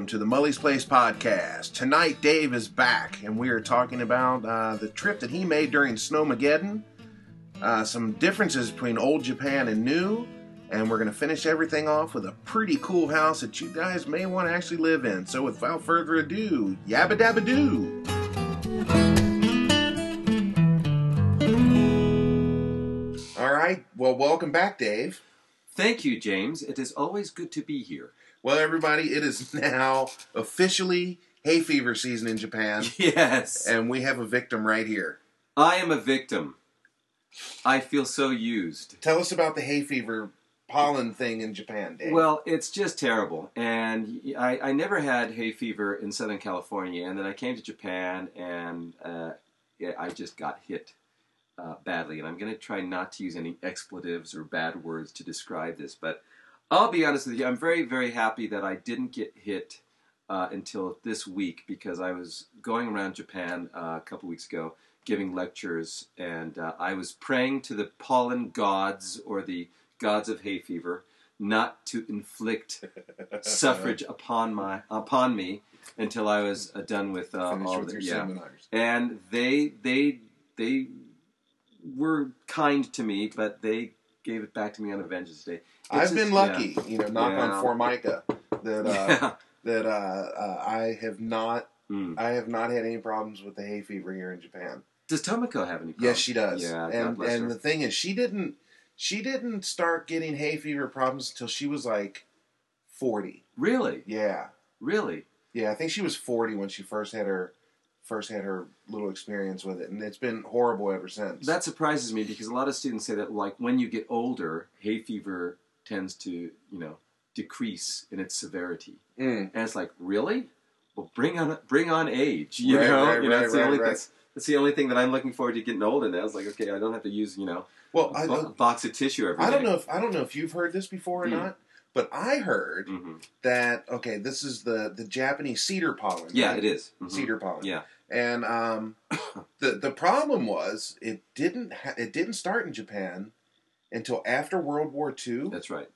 welcome to the Mully's Place podcast. Tonight, Dave is back, and we are talking about uh, the trip that he made during Snowmageddon, uh, some differences between old Japan and new, and we're going to finish everything off with a pretty cool house that you guys may want to actually live in. So, without further ado, yabba dabba doo. All right, well, welcome back, Dave. Thank you, James. It is always good to be here. Well, everybody, it is now officially hay fever season in Japan, Yes. and we have a victim right here. I am a victim. I feel so used. Tell us about the hay fever pollen thing in Japan, Dave. Well, it's just terrible. And I, I never had hay fever in Southern California. And then I came to Japan and uh, yeah, I just got hit uh, badly. And I'm going to try not to use any expletives or bad words to describe this. But I'll be honest with you, I'm very, very happy that I didn't get hit uh, until this week because I was going around Japan uh, a couple weeks ago giving lectures and uh, I was praying to the pollen gods or the gods of hay fever not to inflict suffrage upon my upon me until I was uh, done with uh, all with the yeah. seminars. And they they they were kind to me, but they gave it back to me on Avengers Day. It's I've just- been lucky, you know, knock Yeah. on Formica, that uh, Yeah. that uh, uh, I have not, Mm. I have not had any problems with the hay fever here in Japan. Does Tomoko have any? Problems? Yes, she does. Yeah, God and and her. the thing is, she didn't, she didn't start getting hay fever problems until she was like forty. Really, Yeah, really. Yeah, I think she was 40 when she first had her first had her little experience with it, and it's been horrible ever since. That surprises me because a lot of students say that like when you get older, hay fever tends to you know decrease in its severity, Mm. and it's like really, well bring on bring on age, you Right, know, right, you know right, that's the only that's, that's the only thing that I'm looking forward to getting old in. I was like, okay, I don't have to use you know well, a bo- box of tissue every day. I don't know if I don't know if you've heard this before or Mm. not, but I heard hmm that okay, this is the the Japanese cedar pollen. Yeah, right? it is. Mhm. cedar pollen. Yeah. And um, the the problem was it didn't ha- it didn't start in Japan until after World War II. That's right.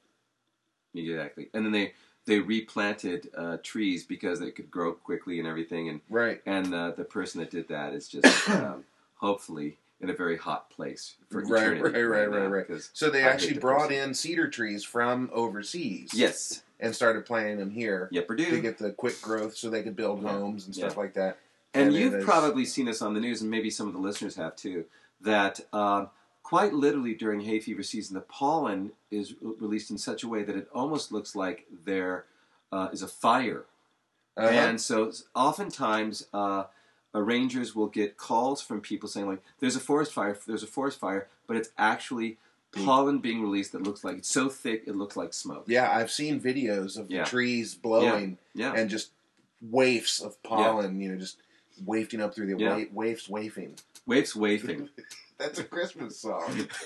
Exactly. And then they they replanted uh, trees because they could grow quickly and everything. And Right. and uh, the person that did that is just um, hopefully in a very hot place for Right, eternity. right, right, now, right, right. 'cause- So they I actually the brought person. in cedar trees from overseas. yes. and started planting them here Yep, to get the quick growth so they could build homes and stuff Yeah. like that. And and you've probably seen this on the news, and maybe some of the listeners have too. That um, quite literally during hay fever season, the pollen is re- released in such a way that it almost looks like there uh, is a fire Uh-huh. And so oftentimes, uh, uh, rangers will get calls from people saying like, "There's a forest fire. There's a forest fire," but it's actually pollen being released that looks like it's so thick it looks like smoke. yeah, I've seen videos of Yeah. trees blowing Yeah, and just waifs of pollen, you know, just wafting up through the Yeah. wa- waifs wafing. waves wafting. That's a Christmas song.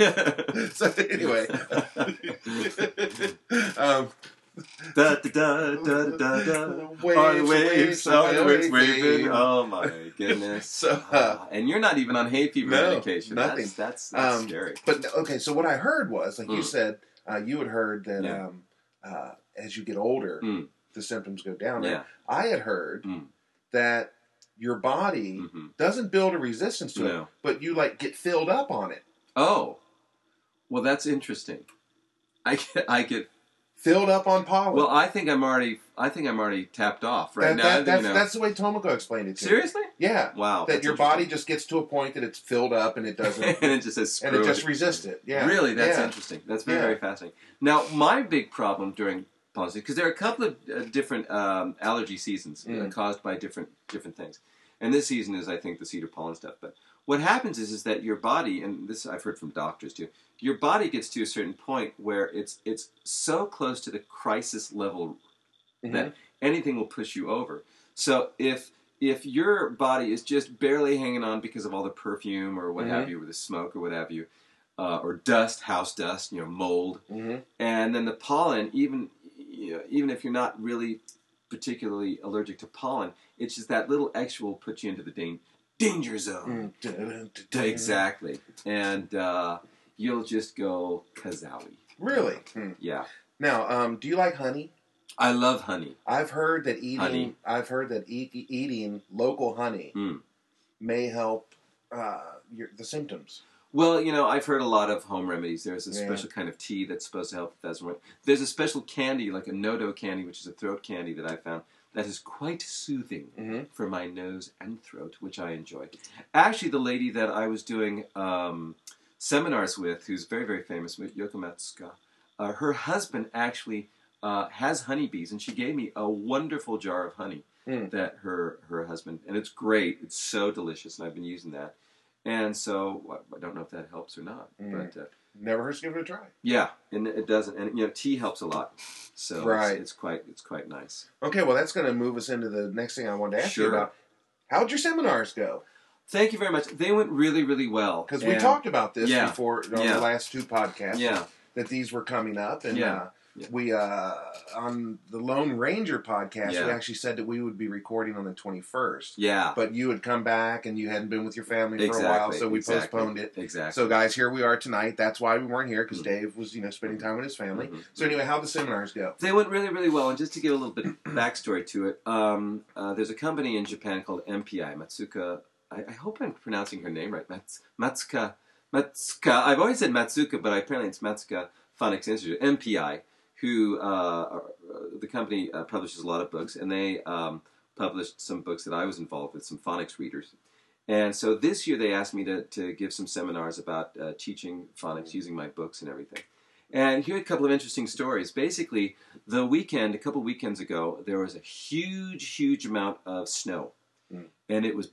so anyway, um, da, da, da, da, da, da. Waves, Are the waves, waves, are the waves waving. Oh my goodness! So, uh, Ah, and you're not even on hay fever No, medication. nothing. That's that's, that's Um, scary. but okay, so what I heard was, like you Mm. said, uh, you had heard that Yeah. um, uh, as you get older, Mm. the symptoms go down. Yeah. I had heard Mm. that your body hmm doesn't build a resistance to it, but you like get filled up on it. Oh, well, that's interesting. I get, I get. Filled up on pollen. Well, I think I'm already. I think I'm already tapped off right That- now. that- that's, you know. that's the way Tomoko explained it to me. seriously. Yeah. Wow. That your body just gets to a point that it's filled up and it doesn't, and it just says and screw it just resists it. Yeah. Really, that's yeah. interesting. That's very, Yeah. very fascinating. Now, my big problem during pollen season, because there are a couple of uh, different um, allergy seasons uh, Mm. caused by different different things, and this season is, I think, the cedar pollen stuff. But what happens is, is that your body, and this I've heard from doctors too, your body gets to a certain point where it's it's so close to the crisis level Mhm. that anything will push you over. So if if your body is just barely hanging on because of all the perfume or what Mhm. have you, or the smoke or what have you, uh, or dust, house dust, you know, mold, Mhm. and then the pollen, even you know, even if you're not really particularly allergic to pollen, it's just that little extra will put you into the dan- danger zone. Mm. Exactly, and uh, you'll just go kazowie. Really? Hmm. Yeah. Now, um, do you like honey? I love honey. I've heard that eating. Honey. I've heard that eat, eating local honey Mm. may help uh, your, the symptoms. Well, you know, I've heard a lot of home remedies. There's a Yeah. special kind of tea that's supposed to help with asthma. There's a special candy, like a Nodo candy, which is a throat candy that I found that is quite soothing Mm-hmm. for my nose and throat, which I enjoy. Actually, the lady that I was doing um, seminars with, who's very, very famous, Yoko Matsuka, uh, her husband actually uh, has honeybees, and she gave me a wonderful jar of honey Mm. that her her husband, and it's great. It's so delicious, and I've been using that. And so I- don't know if that helps or not, Mm. but uh, Never hurts to give it a try. yeah, and it doesn't. And you know, tea helps a lot, so Right. it's, it's quite it's quite nice. Okay, well, that's going to move us into the next thing I wanted to ask you about. How'd your seminars go? Thank you very much. They went really really well Because we talked about this Yeah. before on Yeah. the last two podcasts. Yeah, that these were coming up, and Yeah. uh, Yeah. we uh, on the Lone Ranger podcast, we actually said that we would be recording on the twenty first. yeah, But you had come back and you hadn't been with your family for exactly. a while, so we exactly, postponed it. Exactly. So, guys, here we are tonight. That's why we weren't here because Mhm. Dave was, you know, spending time with his family. Mhm. So, anyway, how the seminars go? They went really, really well. And just to give a little bit of backstory to it, um, uh, there's a company in Japan called MPI, Matsuka. I, I hope I'm pronouncing her name right. Mats, Matsuka. Matsuka. I've always said Matsuka, but apparently it's Matsuka Phonics Institute, MPI, who uh, uh, the company uh, publishes a lot of books, and they um, published some books that I was involved with, some phonics readers. And so this year they asked me to, to give some seminars about uh, teaching phonics using my books and everything. And here are a couple of interesting stories. Basically, the weekend, a couple weekends ago, there was a huge, huge amount of snow. Mm. And it was.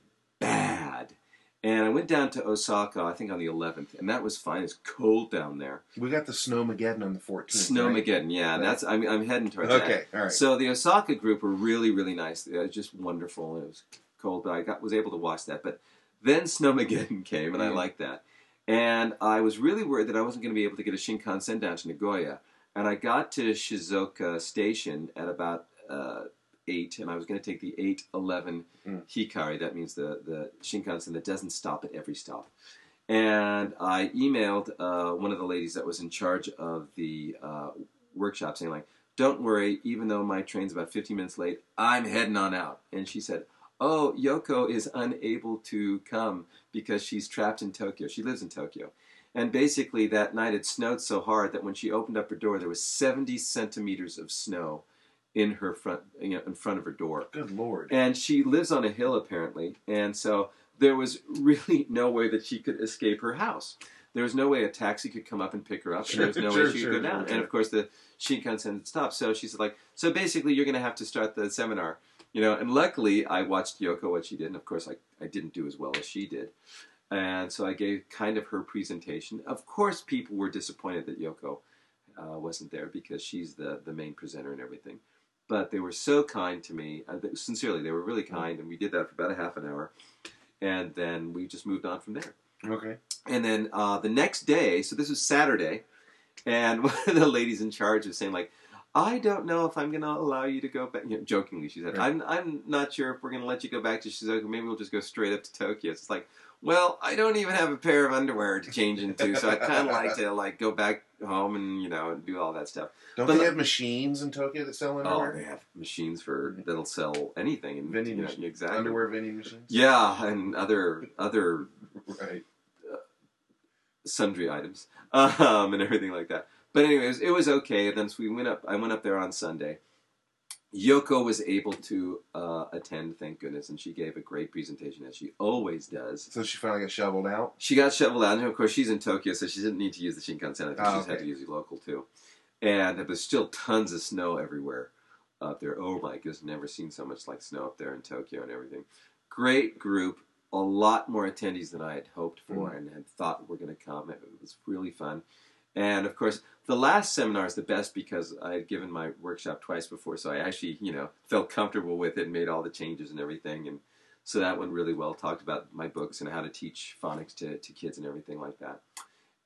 And I went down to Osaka, I think on the 11th, and that was fine. It's cold down there. We got the Snowmageddon on the 14th. right? Snowmageddon, yeah. Right. That's I'm, I'm heading towards that. Okay, all right. So the Osaka group were really, really nice. It was just wonderful. It was cold, but I got was able to watch that. But then Snowmageddon came, and I Mhm. liked that. And I was really worried that I wasn't going to be able to get a Shinkansen down to Nagoya. And I got to Shizuoka Station at about uh, eight, and I was going to take the eight eleven Mm. Hikari. That means the the Shinkansen that doesn't stop at every stop. And I emailed uh, one of the ladies that was in charge of the uh, workshop, saying like, "Don't worry, even though my train's about 15 minutes late, I'm heading on out." And she said, "Oh, Yoko is unable to come because she's trapped in Tokyo. She lives in Tokyo." And basically, that night it snowed so hard that when she opened up her door, there was 70 centimeters of snow in her front, you know, in front of her door. Good lord. And she lives on a hill apparently, and so there was really no way that she could escape her house. There was no way a taxi could come up and pick her up, and there was no Sure, way she sure, could go down. sure. And of course, the Shinkansen stopped. So she said, like, so basically, you're going to have to start the seminar, you know. And luckily, I watched Yoko what she did, and of course, I I didn't do as well as she did. And so I gave kind of her presentation. Of course, people were disappointed that Yoko uh, wasn't there because she's the, the main presenter and everything. But they were so kind to me. Uh, they- sincerely, they were really kind, and we did that for about a half an hour. And then we just moved on from there. Okay. And then uh, the next day, so this was Saturday, and one of the ladies in charge was saying like, "I don't know if I'm going to allow you to go back." You know, jokingly, she said, Right. "I'm I'm not sure if we're going to let you go back to Shizuoka. Maybe we'll just go straight up to Tokyo." It's like, well, I don't even have a pair of underwear to change into, so I kind of like to like go back home and you know do all that stuff. Don't But they the- have machines in Tokyo that sell underwear? Oh, underwear? they have machines for that'll sell anything and Vending you know, exactly. Underwear vending machines? Yeah, and other other Right. sundry items um, and everything like that. But anyways, it was okay. And then so we went up. I went up there on Sunday. Yoko was able to uh, attend, thank goodness, and she gave a great presentation as she always does. So she finally got shoveled out? She got shoveled out, and of course she's in Tokyo, so she didn't need to use the Shinkansen. I think Oh, she just had to use the local too. And there was still tons of snow everywhere up there. Oh my goodness, never seen so much like snow up there in Tokyo and everything. Great group, a lot more attendees than I had hoped for Mm. and had thought were going to come. It was really fun. And of course, the last seminar is the best because I had given my workshop twice before, so I actually, you know, felt comfortable with it and made all the changes and everything. And so that went really well. Talked about my books and how to teach phonics to, to kids and everything like that.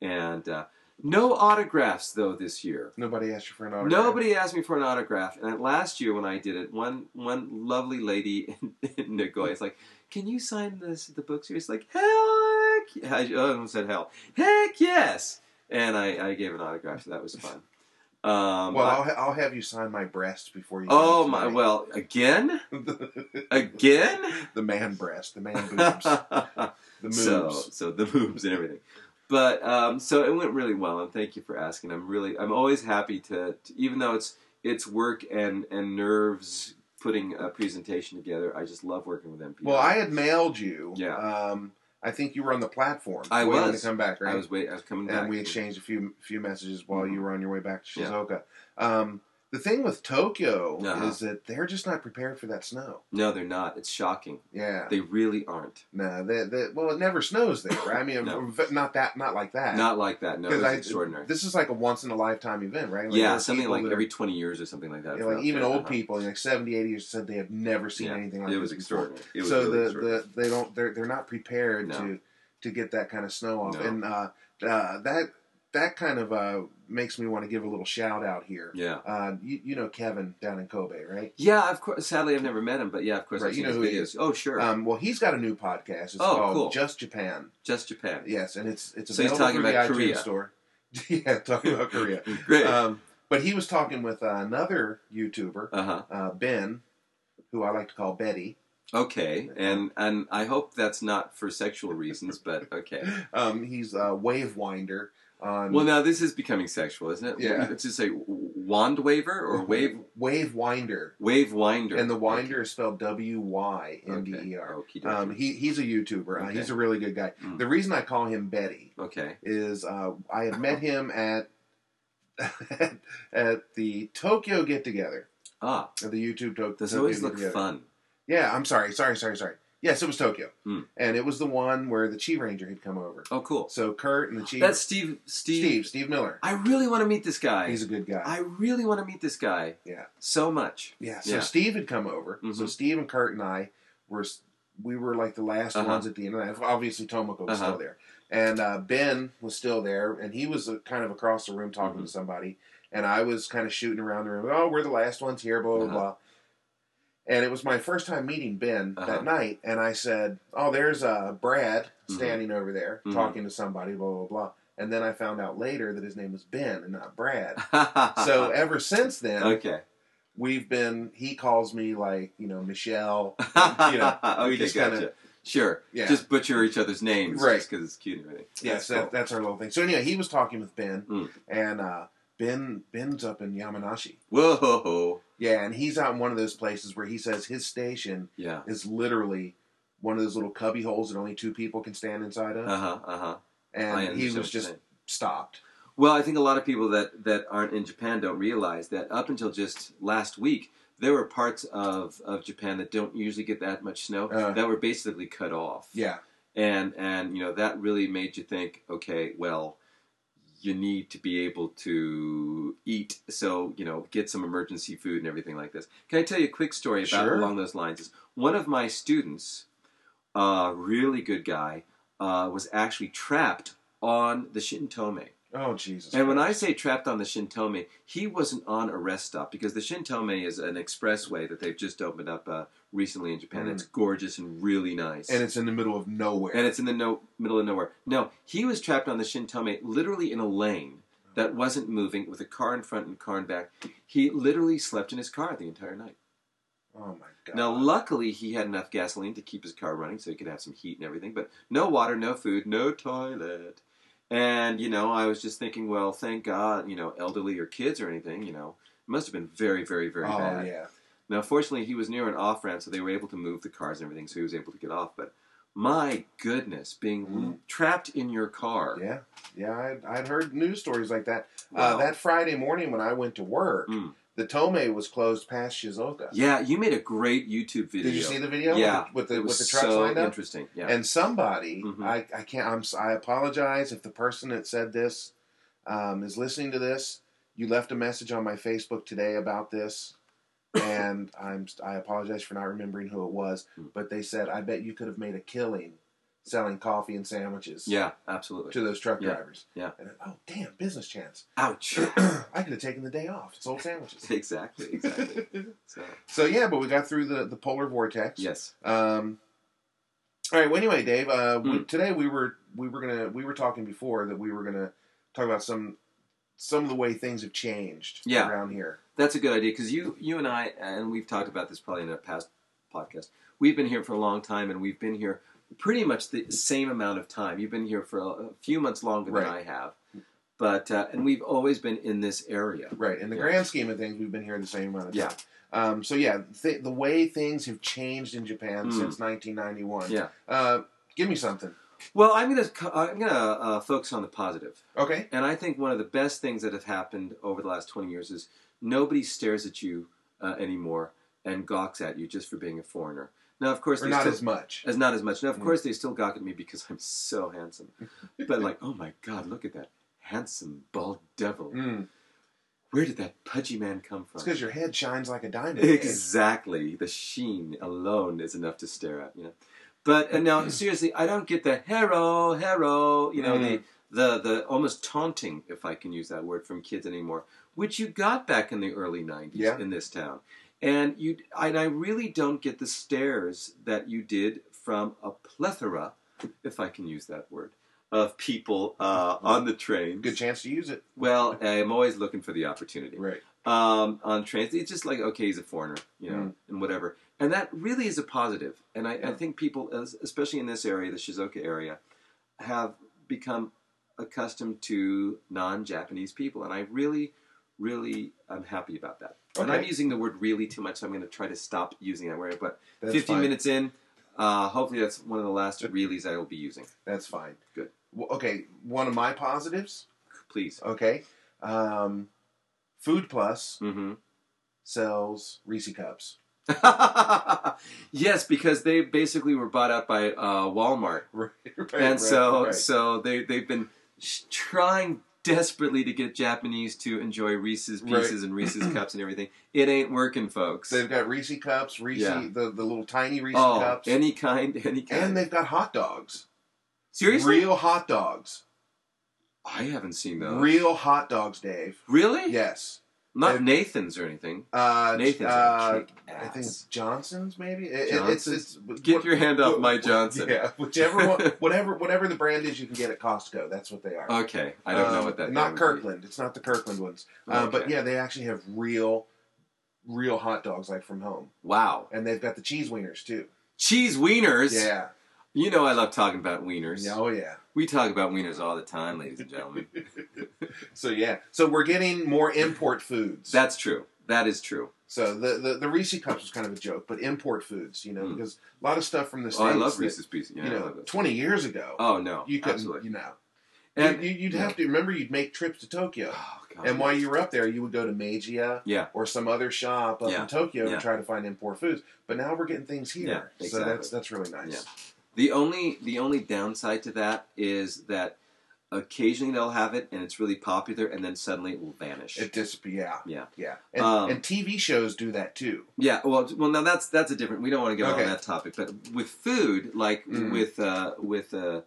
And uh, no autographs though this year. Nobody asked you for an autograph? Nobody asked me for an autograph. And last year when I did it, one one lovely lady in, in Nagoya is like, "Can you sign this the book series?" Like, heck, I almost said hell. Heck yes. And I, I gave an autograph, so that was fun. Um, Well, I- I'll, ha- I'll have you sign my breast before you. oh my! tonight. Well, again, again. the man breast, the man boobs, the moves. so, so the boobs and everything. But um, so it went really well, and thank you for asking. I'm really, I'm always happy to, to even though it's it's work and and nerves putting a presentation together. I just love working with MPI. well, I had mailed you. Yeah. Um, I think you were on the platform. I waiting was. to come back, right? I was wait, I was coming back. and we exchanged a few few messages while Mhm. you were on your way back to Yeah. Shizuoka. Um, the thing with Tokyo Uh-huh. is that they're just not prepared for that snow. No, they're not. It's shocking. Yeah. They really aren't. no, they, they, well, it never snows there, right? I mean, No. not that, not like that. Not like that. No, it's I, extraordinary. this is like a once in a lifetime event, right? Like yeah, something like are- every 20 years or something like that. yeah, like even there. old Uh-huh. people, like 70, 80 years, said they have never seen Yeah, anything like it was this extraordinary. It was so really the, extraordinary. the they don't they're they're not prepared No. to to get that kind of snow off, No. and uh, uh, that that kind of uh, makes me want to give a little shout out here. yeah. Uh, you, you know Kevin down in Kobe, right? Yeah, of course. Sadly, I've never met him, but yeah, of course, Right, you know who he videos. Oh, sure. Um, well, he's got a new podcast. It's Oh, called cool. Just Japan. Just Japan. Yes, and it's it's So he's talking about Korea. store. yeah, talking about Korea. Great. Um, but he was talking with uh, another YouTuber, uh huh. uh, Ben, who I like to call Betty. Okay, and and I hope that's not for sexual reasons, but okay. Um, he's a wave on Well, now this is becoming sexual, isn't it? Yeah. Let's just say wand waver or wave wave Wynder, wave Wynder. and the Wynder is spelled W Y N D E R. Okay. Um, he he's a YouTuber. Uh, Okay. he's a really good guy. Mm. The reason I call him Betty okay. is uh, I had met him at at the Tokyo Get Together. Ah, The YouTube to- Tokyo always look fun. Yeah, I'm sorry, sorry, sorry, sorry. Yes, it was Tokyo, Hmm. and it was the one where the Chi Ranger had come over. Oh, cool. So Kurt and the Chi. That's Steve. Steve. Steve. Steve Miller. I really want to meet this guy. He's a good guy. I really want to meet this guy. Yeah. So much. yeah. So Yeah. Steve had come over. So Mhm. Steve and Kurt and I were we were like the last Uh-huh. ones at the end. Obviously, Tomoko was Uh-huh. still there, and uh, Ben was still there, and he was uh, kind of across the room talking Mhm. to somebody, and I was kind of shooting around the room. Oh, we're the last ones here. Blah blah Uh-huh. blah. And it was my first time meeting Ben Uh-huh. that night, and I said, "Oh, there's uh, Brad Mhm. standing over there Mhm. talking to somebody." Blah blah blah. And then I found out later that his name was Ben and not Brad. so ever since then, okay. we've been. He calls me like you know Michelle. you know, okay, just gotcha. kinda- sure. Yeah. Just butcher each other's names, Right. Just because it's cute and everything. Yes, cool. that's our little thing. So anyway, he was talking with Ben, Mm. and uh, Ben Ben's up in Yamanashi. Whoa. Yeah, and he's out in one of those places where he says his station Yeah. is literally one of those little cubby holes that only two people can stand inside of, Uh huh. Uh huh. And he was just stopped. Well, I think a lot of people that, that aren't in Japan don't realize that up until just last week, there were parts of, of Japan that don't usually get that much snow Uh. that were basically cut off. Yeah, And and you know that really made you think, okay, well, you need to be able to eat, so you know, get some emergency food and everything like this. Can I tell you a quick story about Sure. along those lines? Is one of my students, a really good guy, uh, was actually trapped on the Shin-Tomei. Oh Jesus! And when I say trapped on the Shin-Tomei, he wasn't on a rest stop because the Shin-Tomei is an expressway that they've just opened up uh, recently in Japan. Mm. It's gorgeous and really nice. and it's in the middle of nowhere. And it's in the no, middle of nowhere. No, he was trapped on the Shin-Tomei, literally in a lane that wasn't moving, with a car in front and a car in back. He literally slept in his car the entire night. oh my God! Now, luckily, he had enough gasoline to keep his car running, so he could have some heat and everything. But no water, no food, no toilet. And you know, I was just thinking, well, thank God, you know, elderly or kids or anything, you know, it must have been very, very, very oh bad. yeah. Now, fortunately, he was near an off ramp, so they were able to move the cars and everything, so he was able to get off. But my goodness, being Mhm. trapped in your car. Yeah, yeah, I'd, I'd heard news stories like that. Wow. Uh, that Friday morning when I went to work, Mm. The Tomei was closed past Shizuoka. Yeah, you made a great YouTube video. Did you see the video? Yeah, with the it with the trucks so lined up. interesting. Yeah, And somebody, Mhm. I, I can't. I'm. I apologize if the person that said this um, is listening to this. You left a message on my Facebook today about this, and I'm. I apologize for not remembering who it was. Hmm. But they said, I bet you could have made a killing selling coffee and sandwiches. yeah, absolutely. To those truck Yeah, drivers. yeah. And, oh damn, business chance. Ouch. I could have taken the day off. Sold sandwiches. exactly, exactly. So, so yeah, but we got through the the polar vortex. yes. Um. All right. Well, anyway, Dave. Uh, we, Hmm. today we were we were gonna we were talking before that we were gonna talk about some some of the way things have changed Yeah. around here. That's a good idea because you, you and I, and we've talked about this probably in a past podcast. We've been here for a long time, and we've been here pretty much the same amount of time. You've been here for a, few months longer than I have, but uh, and we've always been in this area. Right. In the Yeah. grand scheme of things, we've been here the same amount of Yeah. time. Um, so yeah, th- the way things have changed in Japan Mm. since 1991. Yeah. Uh, give me something. Well, I'm gonna I'm gonna uh, focus on the positive, Okay. and I think one of the best things that have happened over the last 20 years is nobody stares at you uh, anymore and gawks at you just for being a foreigner. Now, of course, Or they not still- as much. As not as much. Now, of Mm. course, they still gawk at me because I'm so handsome. But like, oh my God, look at that handsome bald devil. Mm. Where did that pudgy man come from? It's because your head shines like a diamond. Exactly. The sheen alone is enough to stare at. You know. But and now, seriously, I don't get the hero, hero. You know, Mm. the the the almost taunting, if I can use that word, from kids anymore, which you got back in the early '90s Yeah. in this town. And you and I really don't get the stares that you did from a plethora, if I can use that word, of people uh, on the train. Good chance to use it. Well, I'm always looking for the opportunity Right. um, on trains. It's just like okay, he's a foreigner, you know, Mm. and whatever. And that really is a positive. And I, I think people, especially in this area, the Shizuoka area, have become accustomed to non-Japanese people, and I really, really, I'm happy about that. And I'm using the word "really" too much, so I'm going to try to stop using that word. But That's 15 fine. minutes in, uh, hopefully that's one of the last reallys I will be using. That's fine. Good. Well, okay. One of my positives. Please. Okay. Um, Food Plus hmm sells Reese cups. yes, because they basically were bought out by uh, Walmart. Right. right and so right. so they they've been sh- trying desperately to get Japanese to enjoy Reese's Right. Pieces and Reese's cups and everything. It ain't working, folks. they've got Reese cups, Reese Yeah. the the little tiny Reese oh, cups, any kind, any kind. and they've got hot dogs. Seriously, Real hot dogs. I haven't seen those. Real hot dogs, Dave. Really? Yes. Not Nathan's or anything. Uh, Nathan's uh, I think it's. Johnson's, maybe. It- Johnson's? It's, it's Get your hand off my Johnson. Yeah, whichever one, whatever, whatever the brand is, you can get at Costco. That's what they are. Okay, I don't know Um, what that. Not that would be. Kirkland. It's not the Kirkland ones. Uh, But yeah, they actually have real, real hot dogs like from home, Wow, and they've got the cheese wieners too. cheese wieners. Yeah. You know I love talking about wieners. Oh yeah. We talk about wieners all the time, ladies and gentlemen. So yeah. So we're getting more import foods. That's true. That is true. so the, the the Reese cups was kind of a joke, but import foods, you know, Mm. because a lot of stuff from the states. Oh, I love that, Reese's Pieces. Yeah, you know, twenty years ago, Oh no, you couldn't, absolutely. you know, And you, you'd yeah. have to remember you'd make trips to Tokyo, oh, God, and while you were up there, you would go to Meidi-ya yeah, or some other shop up Yeah. in Tokyo Yeah. to try to find import foods. But now we're getting things here, Yeah, so that's that's really nice. Yeah. the only the only downside to that is that occasionally they'll have it and it's really popular, and then suddenly it will vanish. It just yeah Yeah. yeah, and, Um, and TV shows do that too. yeah, well, well, now that's that's a different. We don't want to get Okay. on that topic, but with food, like Mhm. with uh, with uh,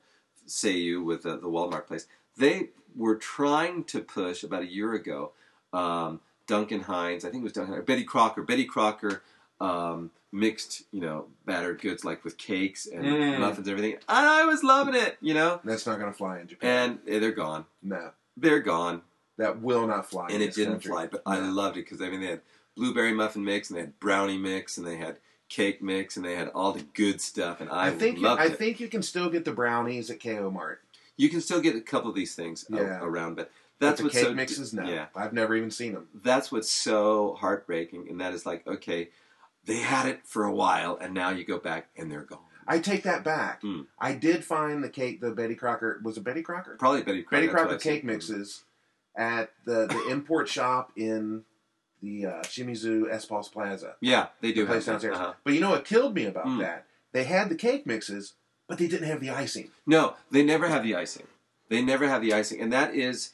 Seiyu, with uh, the Walmart place, they were trying to push about a year ago. Um, Duncan Hines, I think it was Duncan, or Betty Crocker. Betty Crocker um, mixed, you know, battered goods like with cakes and Mm. muffins and everything. And I was loving it, you know. That's not going to fly in Japan. And eh, they're gone. no, They're gone, that will not fly. in and it this didn't country. fly. But I loved it because I mean they had blueberry muffin mix, and they had brownie mix, and they had cake mix, and they had all the good stuff, and I, I think you, I it. think you can still get the brownies at KO Mart. you can still get a couple of these things a- Yeah. around, but But that's the what's cake so mixes. No, yeah. I've never even seen them. That's what's so heartbreaking, and that is like okay, they had it for a while, and now you go back and they're gone. I take that back. Mm. I did find the cake, the Betty Crocker. Was it Betty Crocker? Probably Betty Crocker. Betty Crocker cake mixes at the, the import shop in the uh, Shimizu S-Pulse Plaza. Yeah, they do The place downstairs. Uh-huh. But you know what killed me about Mm. that? They had the cake mixes, but they didn't have the icing. No, they never have the icing. They never have the icing, and that is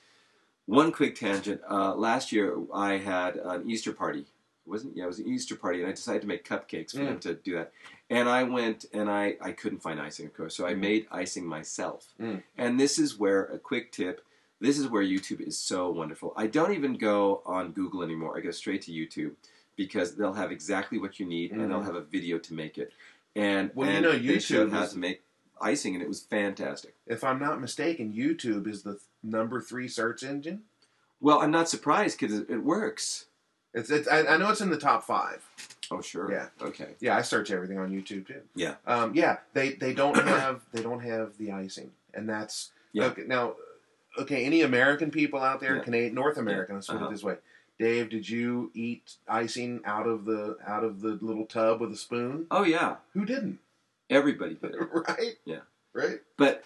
one quick tangent. Uh, last year, I had an Easter party. It wasn't yeah, it was an Easter party, and I decided to make cupcakes for Mm. them to do that. And I went and I I couldn't find icing, of course, so I Mm. made icing myself. Mm. And this is where a quick tip. This is where YouTube is so wonderful. I don't even go on Google anymore. I go straight to YouTube because they'll have exactly what you need, and they'll Mhm. have a video to make it. And Well, you and know, they showed YouTube how to make icing, and it was fantastic. If I'm not mistaken, YouTube is the th- number three search engine. Well, I'm not surprised because it works. It's, it's I, I know it's in the top five. Oh, sure. Yeah. Okay. Yeah, I search everything on YouTube too. Yeah. Um, yeah, they they don't have they don't have the icing, and that's Yeah. okay. Now, okay, any American people out there, Yeah. Canadian, North American, let's put Uh-huh. it this way. Dave, did you eat icing out of the out of the little tub with a spoon? Oh yeah. Who didn't? Everybody did. right? Yeah. Right? But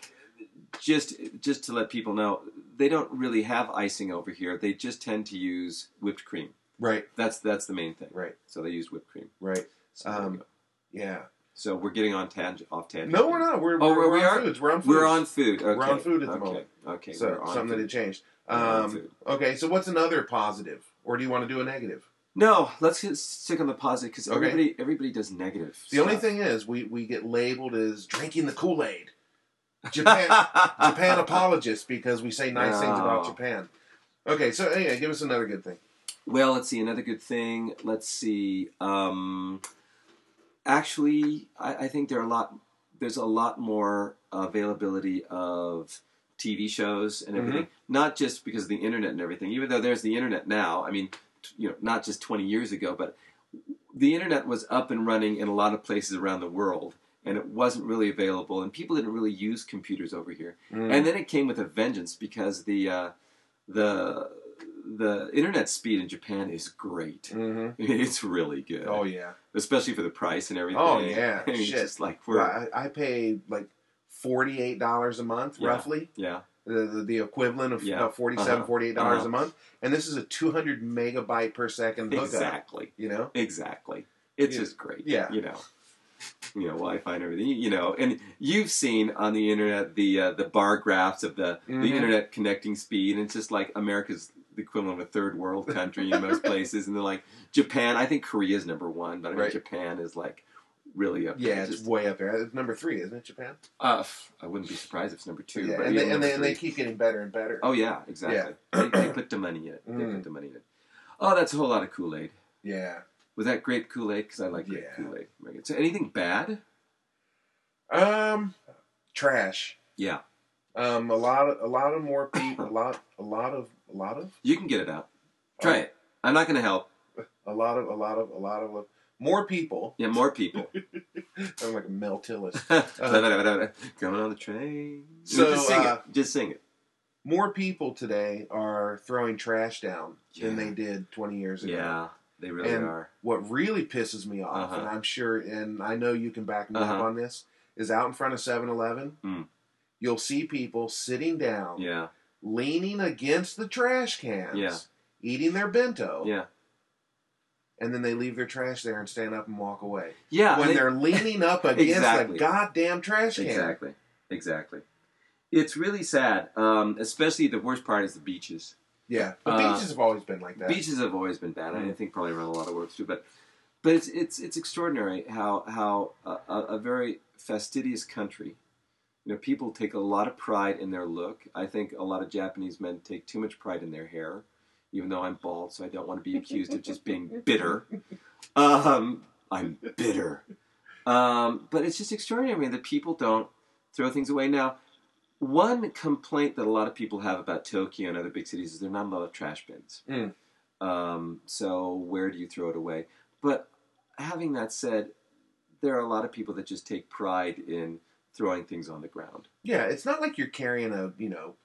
just just to let people know, they don't really have icing over here. They just tend to use whipped cream. Right. That's that's the main thing. Right. So they used whipped cream. Right. So, Um. Yeah. so we're getting on tangent off tangent. No, we're not. We're, Oh, we're, we we're on are? foods. We're on foods. We're on food. Okay. We're on food at the okay. moment. Okay. So we're on something that food. had changed. Um, okay, so what's another positive, or do you want to do a negative? No, let's get stick on the positive because Okay. everybody everybody does negative. The only thing is, we, we get labeled as drinking the Kool Aid. Japan Japan apologists because we say nice things about Japan. Okay, so anyway, give us another good thing. Well, let's see another good thing. Let's see. Um, actually, I, I think there are a lot. There's a lot more availability of TV shows and everything. Not just because of the internet and everything. Even though there's the internet now. I mean, t- you know, not just 20 years ago, but the internet was up and running in a lot of places around the world, and it wasn't really available, and people didn't really use computers over here. Mm. And then it came with a vengeance because the uh, the the internet speed in Japan is great. hmm It's really good. Oh yeah. especially for the price and everything. Oh, yeah. I mean, Shit. just like we're I, I pay like forty eight dollars a month, Yeah. roughly. yeah The, the, the equivalent of Yeah. about 47 Uh-huh. 48 dollars Uh-huh. a month, and this is a two hundred megabyte per second hookup. exactly You know. exactly. It's Yeah. just great. Yeah. you know. You know Wi-Fi and everything. You know, and you've seen on the internet the uh, the bar graphs of the Mhm. the internet connecting speed, and it's just like America's the equivalent of a third world country in most places, and they're like Japan. I think Korea's number one, but I mean Right. Japan is like really up Yeah, there. it's Just, way up there. It's number three, isn't it, Japan? uh, I wouldn't be surprised if it's number two. yeah, but and they, and they, and they keep getting better and better. Oh yeah, exactly. They, they put the money in it. They Mm. put the money in it. Oh, that's a whole lot of Kool Aid. Yeah. Was that grape Kool Aid? Because I like grape Yeah. Kool Aid. So anything bad? Um, trash. Yeah, Um, a lot of a lot of more people. A lot a lot of a lot of you can get it out. Try it. I'm not going to help. a lot of a lot of a lot of more people. Yeah, more people. I'm like a Mel Tillis. Coming on the train. So, just sing uh, it. Just sing it. More people today are throwing trash down than they did 20 years ago. Yeah, they really And are. What really pisses me off, Uh-huh. and I'm sure, and I know you can back me up Uh-huh. on this, is out in front of 7-Eleven. Mm. You'll see people sitting down, Yeah, leaning against the trash cans, Yeah. eating their bento, yeah, and then they leave their trash there and stand up and walk away. yeah. when they- they're leaning up against Exactly. the goddamn trash can. exactly, exactly. It's really sad. Um, especially the worst part is the beaches. Yeah, the Uh, beaches have always been like that. Beaches have always been bad. I Mm. think probably around a lot of works too. But but it's it's it's extraordinary how how a, a very fastidious country. You know, people take a lot of pride in their look. I think a lot of Japanese men take too much pride in their hair, even though I'm bald, so I don't want to be accused of just being bitter. Um, I'm bitter. Um, but it's just extraordinary I mean, that people don't throw things away. Now, one complaint that a lot of people have about Tokyo and other big cities is there are not a lot of trash bins. Mm. Um, so where do you throw it away? But having that said, there are a lot of people that just take pride in throwing things on the ground. Yeah, it's not like you're carrying a you know,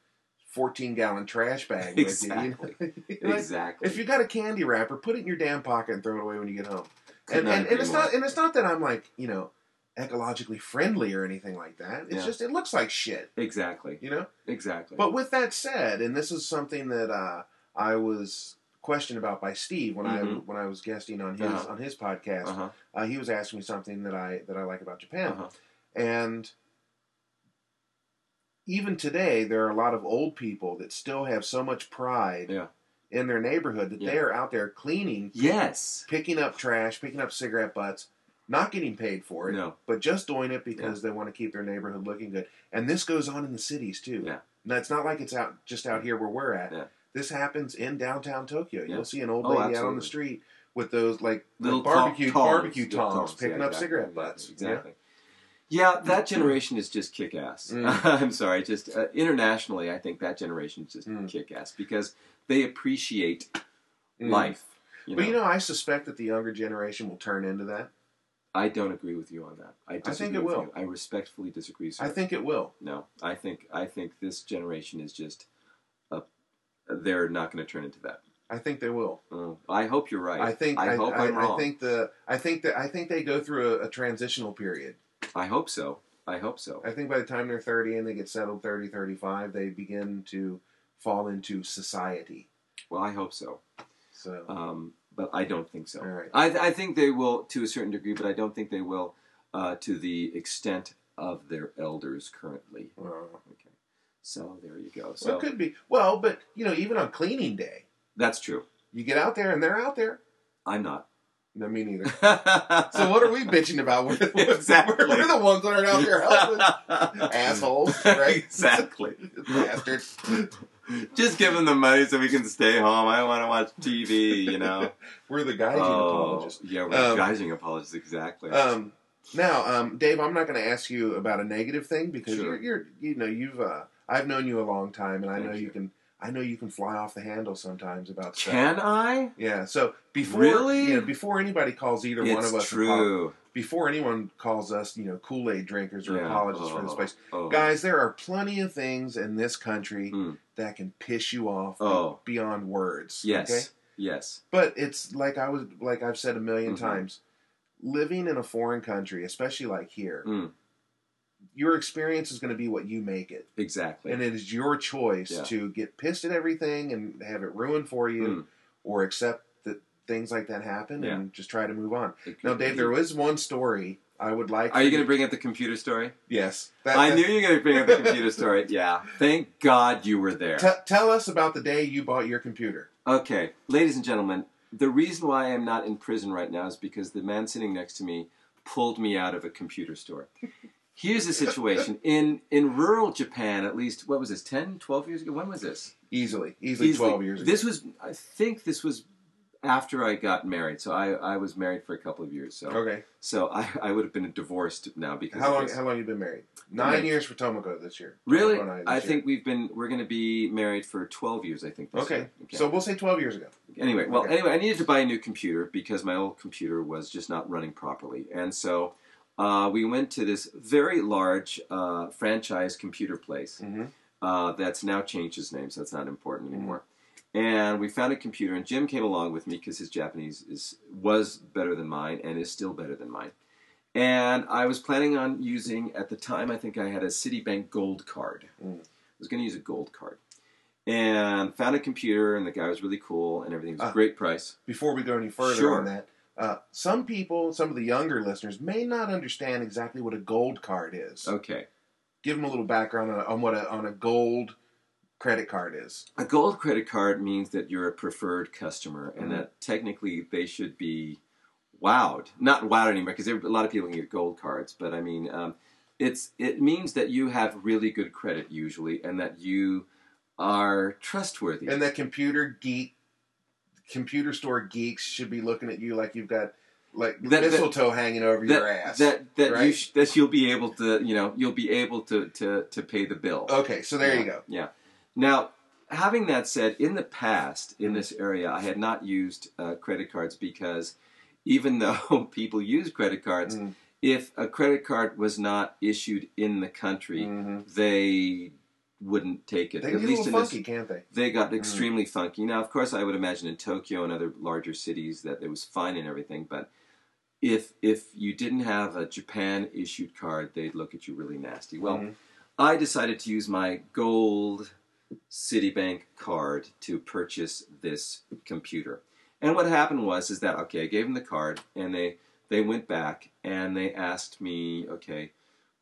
fourteen gallon trash bag with Exactly. you. you know? Like, exactly. if you got a candy wrapper, put it in your damn pocket and throw it away when you get home. Could And, and, and it's more. not and it's not that I'm like you know ecologically friendly or anything like that. It's Yeah. just it looks like shit, exactly. you know. Exactly. But with that said, and this is something that uh, I was questioned about by Steve when I Mhm. when I was guesting on his Uh-huh. on his podcast. uh-huh. Uh, he was asking me something that I that I like about Japan, Uh-huh. And even today there are a lot of old people that still have so much pride Yeah. in their neighborhood that Yeah. they are out there cleaning, Yes. picking up trash, picking up cigarette butts, not getting paid for it, No. but just doing it because they want to keep their neighborhood looking good. And this goes on in the cities too. Yeah. Now it's not like it's out just out here where we're at. Yeah. This happens in downtown Tokyo. Yeah. You'll see an old Oh, lady out on the street with those like Little barbecue tongs, barbecue tongs, picking yeah, up cigarette butts. Exactly. Yeah, that generation is just kick ass. Mm. I'm sorry, just uh, internationally, I think that generation is just Mm. kick ass because they appreciate Mm. life. You know? But you know, I suspect that the younger generation will turn into that. I don't agree with you on that. I, think it will. You. I respectfully disagree. Sir. I think it will. no. I think I think this generation is just, uh, they're not going to turn into that. I think they will. Uh, I hope you're right. I think. I, I, hope I, am wrong. I think the. I think that. I think they go through a, a transitional period. I hope so. I hope so. I think by the time they're 30 and they get settled 30, 35, they begin to fall into society. Well, I hope so. So, Um, but I don't think so. right. I, I think they will to a certain degree, but I don't think they will uh, to the extent of their elders currently. Well, Okay, so there you go. well, So it could be. Well, but, you know, even on cleaning day, that's true. you get out there and they're out there. I'm not. No, me neither. so what are we bitching about? We're, we're- Exactly. We're, the ones that are out there helping. Assholes, right? exactly. Bastards. Just give them the money so we can stay home. I want to watch TV. You know. We're the guys Oh, apologists. yeah, we're Um, guising apologists. Exactly. Um, now, um, Dave, I'm not going to ask you about a negative thing because Sure. you're, you're, you know, you've, uh, I've known you a long time, and I Thank know you. you. can, I know you can fly off the handle sometimes about stuff. Can I? Yeah. So before, Really? you know, before anybody calls either one of us, apo- true. before anyone calls us, you know, Kool Aid drinkers or Yeah. apologists for this Oh, place, oh. guys, there are plenty of things in this country Mm. that can piss you off Oh. beyond words. Yes. Okay? Yes. But it's like I was like I've said a 1000000 Mhm. times, living in a foreign country, especially like here, Mm. Your experience is going to be what you make it, Exactly. and it is your choice Yeah. to get pissed at everything and have it ruined for you, Mm. or accept that things like that happen Yeah. and just try to move on. Now, Dave, there was one story I would like. Are you going to bring up the computer story? Yes, That- I that- knew you were going to bring up the computer story. Yeah. Thank God you were there. T- tell us about the day you bought your computer. Okay, ladies and gentlemen, the reason why I'm not in prison right now is because the man sitting next to me pulled me out of a computer store. Here's the situation. In in rural Japan, at least, what was this, 10, 12 years ago? When was this? Easily, easily, Easily. twelve years ago. This was, I think this was after I got married. So I, I was married for a couple of years. So okay. so I, I would have been divorced now because How long? How long you been married? Nine Married. years for Tomoko this year. Really? Tomoko and this I year. think we've been, we're going to be married for 12 years, I think. Okay. year. So we'll say twelve years ago. Anyway, well, Okay. anyway, I needed to buy a new computer because my old computer was just not running properly, and so uh, we went to this very large uh, franchise computer place Mm-hmm. uh, that's now changed its name, so it's not important Mm-hmm. anymore. And we found a computer, and Jim came along with me because his Japanese is was better than mine and is still better than mine. And I was planning on using at the time. I think I had a Citibank Gold card. Mm. I was going to use a gold card, and found a computer, and the guy was really cool, and everything was a Ah. great price. Before we go any further Sure. on that, uh, some people, some of the younger listeners, may not understand exactly what a gold card is. Okay. Give them a little background on, on what a, on a gold credit card is. A gold credit card means that you're a preferred customer and Mhm. that technically they should be wowed. Not wowed anymore because a lot of people can get gold cards, but I mean, um, it's it means that you have really good credit usually and that you are trustworthy. And that computer geek, computer store geeks should be looking at you like you've got like That- that- mistletoe hanging over that, your ass. that that you sh- that you'll be able to you know you'll be able to to to pay the bill. okay, so there yeah, you go. Yeah. Now, having that said, in the past, in this area, I had not used uh, credit cards because even though people use credit cards, Mm. if a credit card was not issued in the country, Mhm. they wouldn't take it. They At get a least in this, funky, can't they? they got extremely funky. Now, of course, I would imagine in Tokyo and other larger cities that it was fine and everything, but if if you didn't have a Japan issued card, they'd look at you really nasty. Well, Mhm. I decided to use my gold Citibank card to purchase this computer. And what happened was is that okay, I gave them the card and they they went back and they asked me, okay,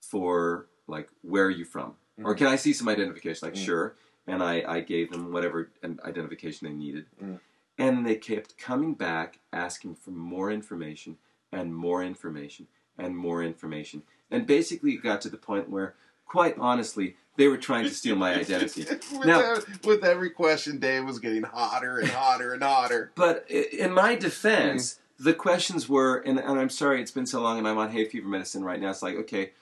for like where are you from? Or Mhm. can I see some identification? Like Mm. sure. And I, I gave them whatever identification they needed. Mm. And they kept coming back asking for more information and more information and more information. And basically it got to the point where quite honestly, they were trying to steal my identity. with, Now- ev- with every question, Dave was getting hotter and hotter and hotter. But in my defense, the questions were, and, and I'm sorry it's been so long and I'm on hay fever medicine right now. It's like, okay,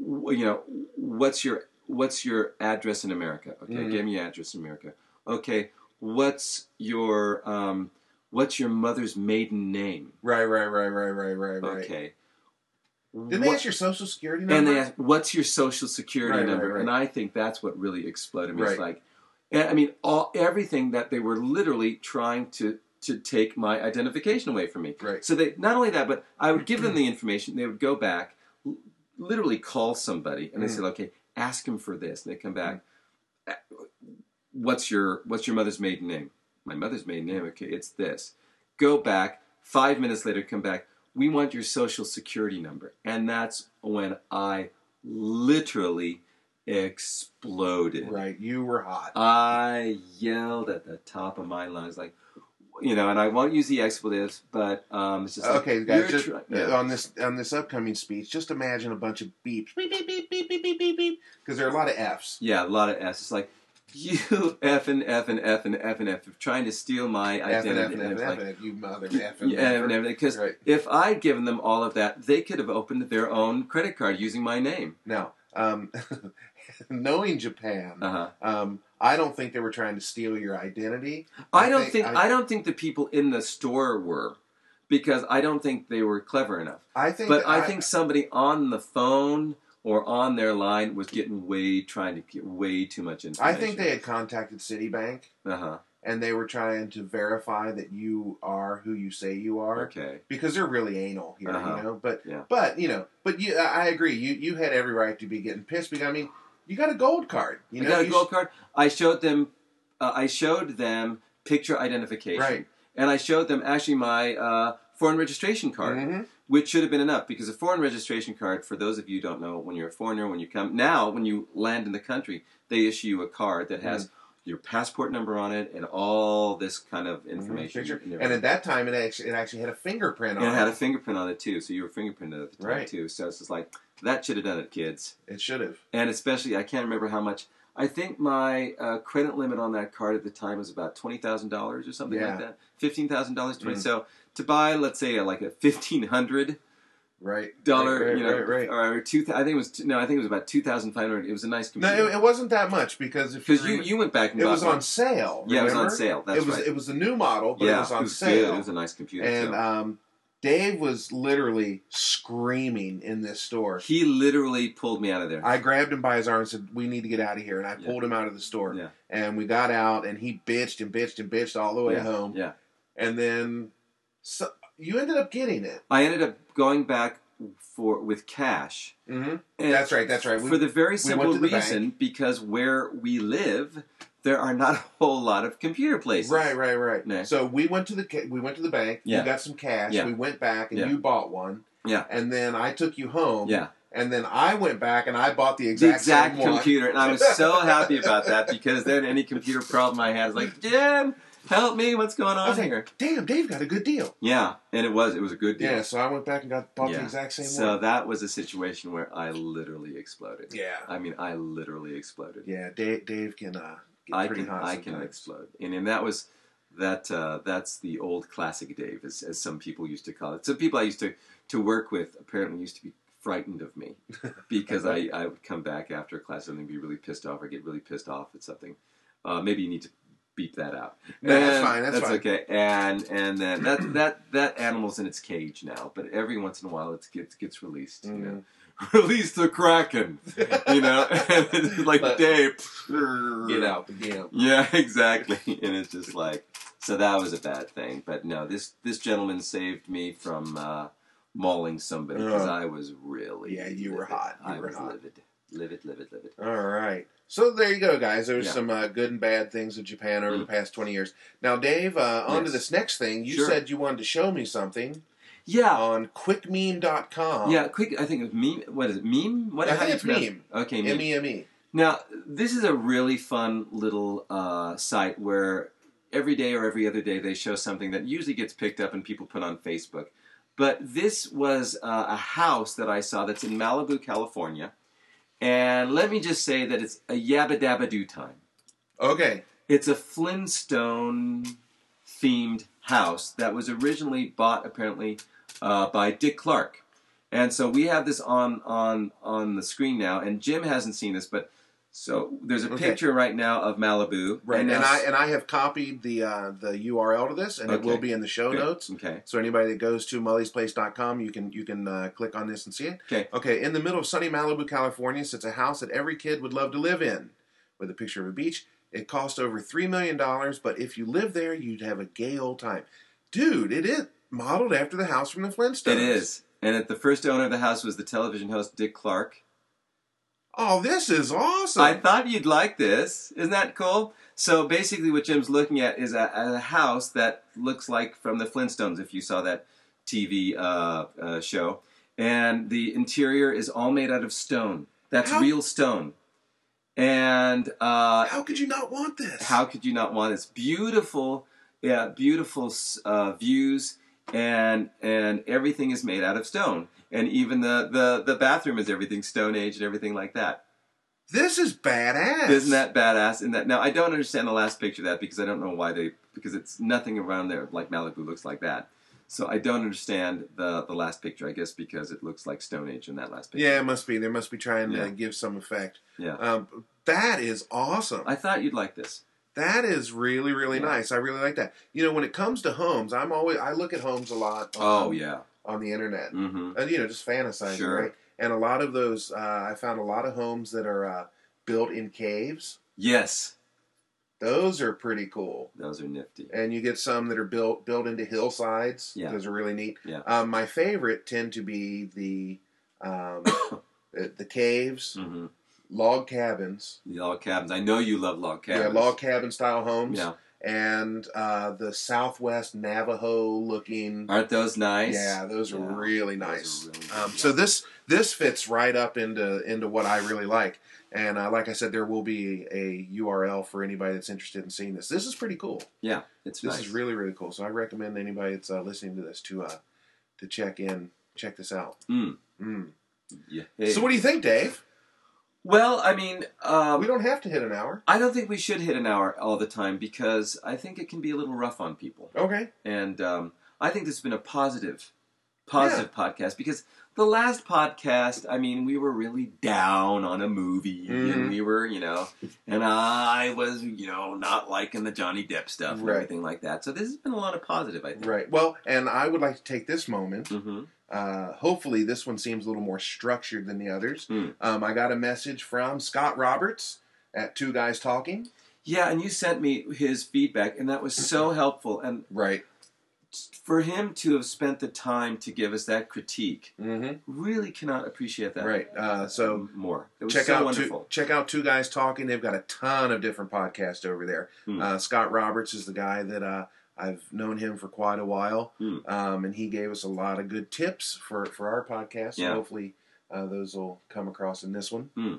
w- you know, what's your what's your address in America? Okay, Mhm. give me your address in America. Okay, what's your um, what's your mother's maiden name? Right, right, right, right, right, right, right. Okay. Did they ask your social security number? and they ask, "What's your social security Right, right, number?" right. And I think that's what really exploded me. It's like, and I mean, all everything that they were literally trying to to take my identification away from me. Right. So they not only that, but I would give them the information. They would go back, l- literally call somebody, and they Mm. said, "Okay, ask him for this." And they come back. "Uh, What's your What's your mother's maiden name? My mother's maiden name. Okay, it's this. Go back. Five minutes later, come back. We want your social security number, and that's when I literally exploded. Right, you were hot. I yelled at the top of my lungs, like, you know, and I won't use the expletives, but um, it's just like, Okay, guys, just try- yeah. on this on this upcoming speech, just imagine a bunch of beeps, beep beep beep beep beep beep beep beep, because there are a lot of Fs. yeah, a lot of S. It's like you F and F and F and F and F trying to steal my F and identity. F and and F it's and like, F, you mother F and and everything. Because Right. if I'd given them all of that, they could have opened their own credit card using my name. Now, um, knowing Japan, Uh huh. um, I don't think they were trying to steal your identity. I, I don't think think, I- I, don't think the people in the store were, because I don't think they were clever enough. I think, But I think somebody on the phone or on their line was getting way trying to get way too much information. I think they had contacted Citibank Uh huh. and they were trying to verify that you are who you say you are. Okay. because they're really anal here, Uh-huh. you know. But Yeah. but you know, but you, I I agree. You you had every right to be getting pissed because I mean, you got a gold card. You I got a gold card. I showed them. Uh, I showed them picture identification. Right. And I showed them actually my uh, foreign registration card, Mhm. which should have been enough because a foreign registration card, for those of you who don't know, when you're a foreigner, when you come now, when you land in the country, they issue you a card that has your passport number on it and all this kind of information. Picture. and at that time, it actually it actually had a fingerprint on it It had a fingerprint on it too, so you were fingerprinted at the time Right. too. So it's just like that should have done it, kids. It should have. And especially, I can't remember how much. I think my uh, credit limit on that card at the time was about twenty thousand dollars or something Yeah. like that. Fifteen thousand dollars, twenty. Mm. So to buy, let's say, a, like a fifteen hundred Right. dollar, Right, right, you know, right, right. or two. I think it was no, I think it was about two thousand five hundred. It was a nice No, computer it, it wasn't that much because if because you remember- you went back and it bought was one. on sale. yeah, it was on sale. That's it was right. it was the new model, but yeah, it was on good. sale. It was a nice computer. and so. um, Dave was literally screaming in this store. he literally pulled me out of there. I grabbed him by his arm and said, "We need to get out of here." And I Yeah. pulled him out of the store. Yeah. And we got out, and he bitched and bitched and bitched all the way yeah, home. yeah. And then so, you ended up getting it. I ended up going back for with cash. Mm-hmm. That's right. That's right. We, for the very simple to the reason because where we live, there are not a whole lot of computer places. right, right, right. Yeah. So we went to the we went to the bank. Yeah. We got some cash. Yeah. We went back, and Yeah. you bought one. Yeah. And then I took you home. Yeah, And then I went back and I bought the the exact, exact same one. computer, and I was so happy about that because then any computer problem I had was like, Jim, help me, what's going I on was like, here? Damn, Dave got a good deal. Yeah, and it was it was a good deal. Yeah. So I went back and got bought the exact same So one. that was a situation where I literally exploded. Yeah. I mean, I literally exploded. Yeah. Dave, Dave can uh, get I pretty can hot I can explode, and and that was that uh, that's the old classic Dave, as, as some people used to call it. Some people I used to to work with apparently used to be frightened of me because I, I would come back after a class and they'd be really pissed off or get really pissed off at something. Uh, maybe you need to beep that out. No, that's fine, that's fine. okay. And and then that that that animal's in its cage now, but every once in a while it gets gets released. You know, release the kraken. You know, and it's like But- Dave. Get out the game. Yeah, exactly. And it's just like so that was a bad thing. But no, this this gentleman saved me from uh, mauling somebody because I was really Yeah, you were hot. You I were was hot. livid, livid, livid, livid. All right. So there you go, guys. There's Yeah. some uh, good and bad things in Japan over Mm. the past 20 years. Now, Dave, uh, on to this next thing. You Sure. said you wanted to show me something Yeah, on quickmeme.com. yeah. Quick, I think it was meme. What is it? Meme? What? I think it's pronounce- meme. Okay, meme. M-E-M-E. Now, this is a really fun little uh, site where every day or every other day they show something that usually gets picked up and people put on Facebook. But this was uh, a house that I saw that's in Malibu, California. And let me just say that it's a yabba dabba do time. Okay. It's a Flintstone themed house that was originally bought apparently uh, by Dick Clark. And so we have this on on on the screen now, and Jim hasn't seen this, but so there's a Okay. picture right now of Malibu. Right, and, now- I and I have copied the uh, the URL to this, and it will be in the show Good. notes. Okay. So anybody that goes to mullysplace.com, you can you can uh, click on this and see it. Okay. Okay. In the middle of sunny Malibu, California, sits a house that every kid would love to live in, with a picture of a beach. It cost over three million dollars, but if you live there, you'd have a gay old time. Dude, it is modeled after the house from the Flintstones. It is. And at the first owner of the house was the television host Dick Clark. Oh, this is awesome. I thought you'd like this. Isn't that cool? So basically, what Jim's looking at is a, a house that looks like from the Flintstones. If you saw that TV uh, uh, show, and the interior is all made out of stone. That's How- real stone. And uh, How could you not want this? how could you not want this beautiful yeah beautiful uh, views and and everything is made out of stone and even the the the bathroom is everything stone age and everything like that This is badass. isn't that badass in that now i don't understand the last picture of that because i don't know why they because it's nothing around there like malibu looks like that so i don't understand the the last picture i guess because it looks like stone age in that last picture Yeah, it must be. They must be trying Yeah. to give some effect. yeah Um, that is awesome. i thought you'd like this That is really, really Yeah. nice. I really like that. You know, when it comes to homes, I'm always I look at homes a lot. On, oh yeah on the internet, mm-hmm and you know, just fantasizing, Sure. right? And a lot of those, uh, I found a lot of homes that are uh, built in caves. yes Those are pretty cool. those are nifty And you get some that are built built into hillsides. Yeah. Those are really neat. Yeah. Um, my favorite tend to be the um, the, the caves, mm-hmm log cabins. Log cabins. I know you love log cabins. Yeah, log cabin style homes. Yeah. And uh, the Southwest Navajo looking. Aren't those nice? Yeah, those are Yeah, really those are nice. really um. So this this fits right up into into what I really like. And uh, like I said, there will be a URL for anybody that's interested in seeing this. This is pretty cool. Yeah, it's This nice. is really really cool. So I recommend anybody that's uh, listening to this to uh, to check in, check this out. Mm. Mm. Yeah. So what do you think, Dave? Well, I mean, um, we don't have to hit an hour. I don't think we should hit an hour all the time because I think it can be a little rough on people. Okay. And um, I think this has been a positive, positive podcast because the last podcast, I mean, we were really down on a movie Mhm. and we were, you know, and I was, you know, not liking the Johnny Depp stuff and Right. everything like that. So this has been a lot of positive, I think. Right. Well, and I would like to take this moment Mm-hmm. Uh, hopefully, this one seems a little more structured than the others. Hmm. Um, I got a message from Scott Roberts at Two Guys Talking. Yeah, and you sent me his feedback, and that was so helpful. And Right. for him to have spent the time to give us that critique, Mm-hmm. really cannot appreciate that Right. Uh, so more. It was check so out wonderful. two, check out Two Guys Talking. They've got a ton of different podcasts over there. Hmm. Uh, Scott Roberts is the guy that uh, I've known him for quite a while, Hmm. um, and he gave us a lot of good tips for for our podcast. So hopefully, uh, those will come across in this one. Hmm.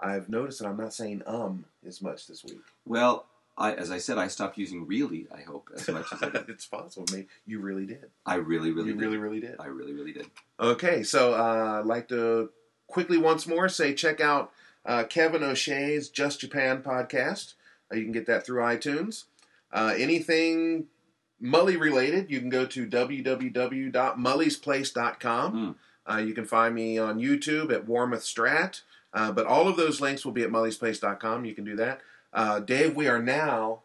I've noticed that I'm not saying um as much this week. Well, I, as I said, I stopped using really. I hope as much as I did. it's possible. Maybe you really did. I really, really, you did. really, really did. I really, really did. Okay, so uh, I'd like to quickly once more say check out uh, Kevin O'Shea's Just Japan podcast. Uh, you can get that through iTunes. Uh, anything Mully related, you can go to www.mullysplace.com. Uh, you can find me on YouTube at Warmouth Strat. Uh, but all of those links will be at mullysplace.com. You can do that. Uh, Dave, we are now,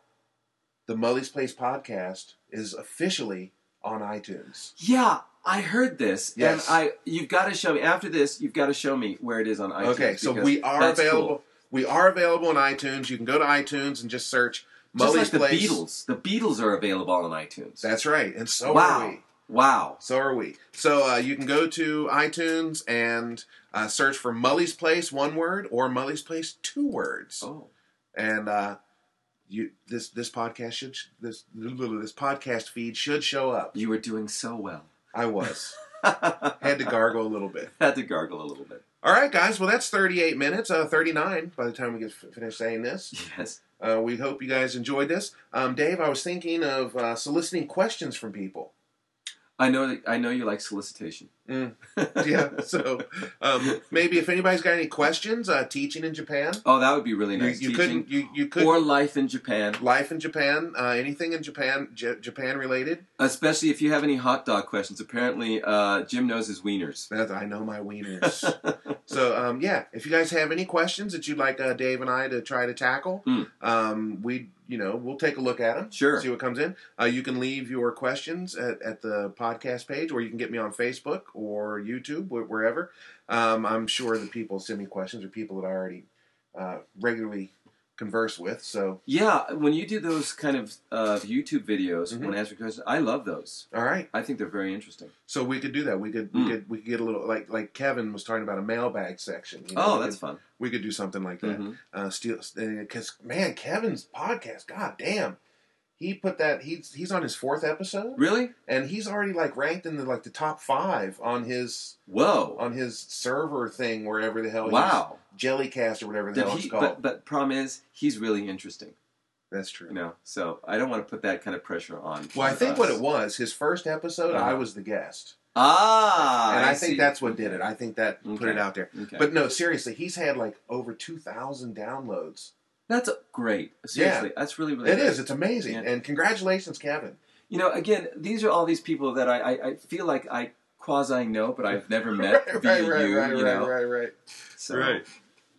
the Mully's Place podcast is officially on iTunes. Yeah, I heard this, Yes. and I you've got to show me after this. You've got to show me where it is on iTunes. Okay, so we are available. cool. We are available on iTunes. You can go to iTunes and just search Just Mully's like the Place. Beatles. The Beatles are available on iTunes. That's right, and so wow. are we. Wow. So are we. So uh, you can go to iTunes and uh, search for Mully's Place, one word, or Mully's Place, two words, Oh. and uh, you this this podcast should this this podcast feed should show up. You were doing so well. I was Had had to gargle a little bit. Had to gargle a little bit. All right, guys. Well, that's 38 minutes. Uh, 39 by the time we get f- finished saying this. Yes. Uh, we hope you guys enjoyed this. Um, Dave, I was thinking of uh, soliciting questions from people. I know that I know you like solicitation. Mm. yeah. So um, maybe if anybody's got any questions, uh, teaching in Japan, Oh, that would be really nice. you, you couldn't you you could or life in Japan, life in Japan, uh, anything in Japan, J- Japan related. especially if you have any hot dog questions. Apparently, uh, Jim knows his wieners. I know my wieners. so um, yeah, if you guys have any questions that you'd like uh, Dave and I to try to tackle, Mm. um, we you know we'll take a look at them. Sure. See what comes in. Uh, you can leave your questions at, at the podcast page, or you can get me on Facebook or YouTube, wh- wherever. Um, I'm sure the people send me questions, or people that I already uh, regularly converse with. So Yeah, when you do those kind of uh, YouTube videos, Mhm. when answering questions, I love those. all right. I think they're very interesting. So we could do that. We could Mm. we could we could get a little like like Kevin was talking about a mailbag section. you know, oh, that's could, fun. we could do something like that. Mhm. uh, steal because man, Kevin's podcast, god damn, he put that he's he's on his fourth episode, Really? and he's already like ranked in the like the top five on his Whoa! on his server thing wherever the hell wow. Jellycast or whatever the Did hell he, it's called. but but problem is, he's really interesting. That's true. You know, so I don't want to put that kind of pressure on. Well, I think us. what it was his first episode, I Uh-huh. was the guest, Ah, and I, see. think that's what did it. I think that put it out there. Okay. But no, seriously, he's had like over two thousand downloads. That's great. Seriously, that's really really. It good. is. It's amazing. Yeah. And congratulations, Kevin. You know, again, these are all these people that I, I, I feel like I quasi know, but I've never met right, via right, right, you. right, you know, right, right, right. so Right.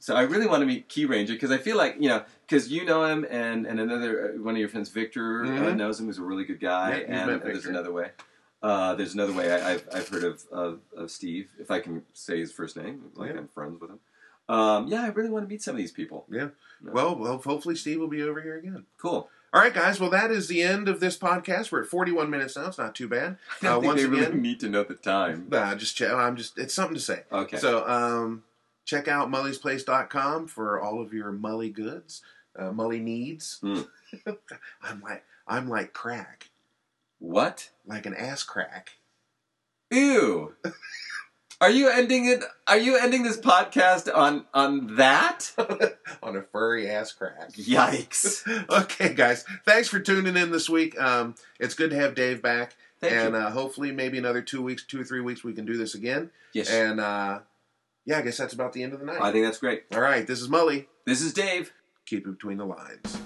so I really want to meet Key Ranger because I feel like you know because you know him and and another uh, one of your friends Victor uh, Mhm. knows him who's a really good guy Yeah, you've and, met and there's another way. Uh, there's another way I, I've, I've heard of, of of Steve if I can say his first name like Yeah. I'm friends with him. Um, yeah, I really want to meet some of these people. Yeah. No. Well, well, hopefully Steve will be over here again. Cool. All right, guys. Well, that is the end of this podcast. We're at 41 minutes now. It's not too bad. I don't Uh, think they really again- need to know the time. Nah, just check. I'm just. It's something to say. Okay. So, um, check out mullysplace.com for all of your mully goods, uh, mully needs. Mm. I'm like, I'm like crack, what? like an ass crack. Ew. Are you ending it? Are you ending this podcast on on that? on a furry ass crack. Yikes! okay, guys. Thanks for tuning in this week. Um, it's good to have Dave back. Thank and you. Uh, hopefully, maybe another two weeks, two or three weeks, we can do this again. yes, And uh, yeah, I guess that's about the end of the night. I think that's great. All right, this is Mully. This is Dave. Keep it between the lines.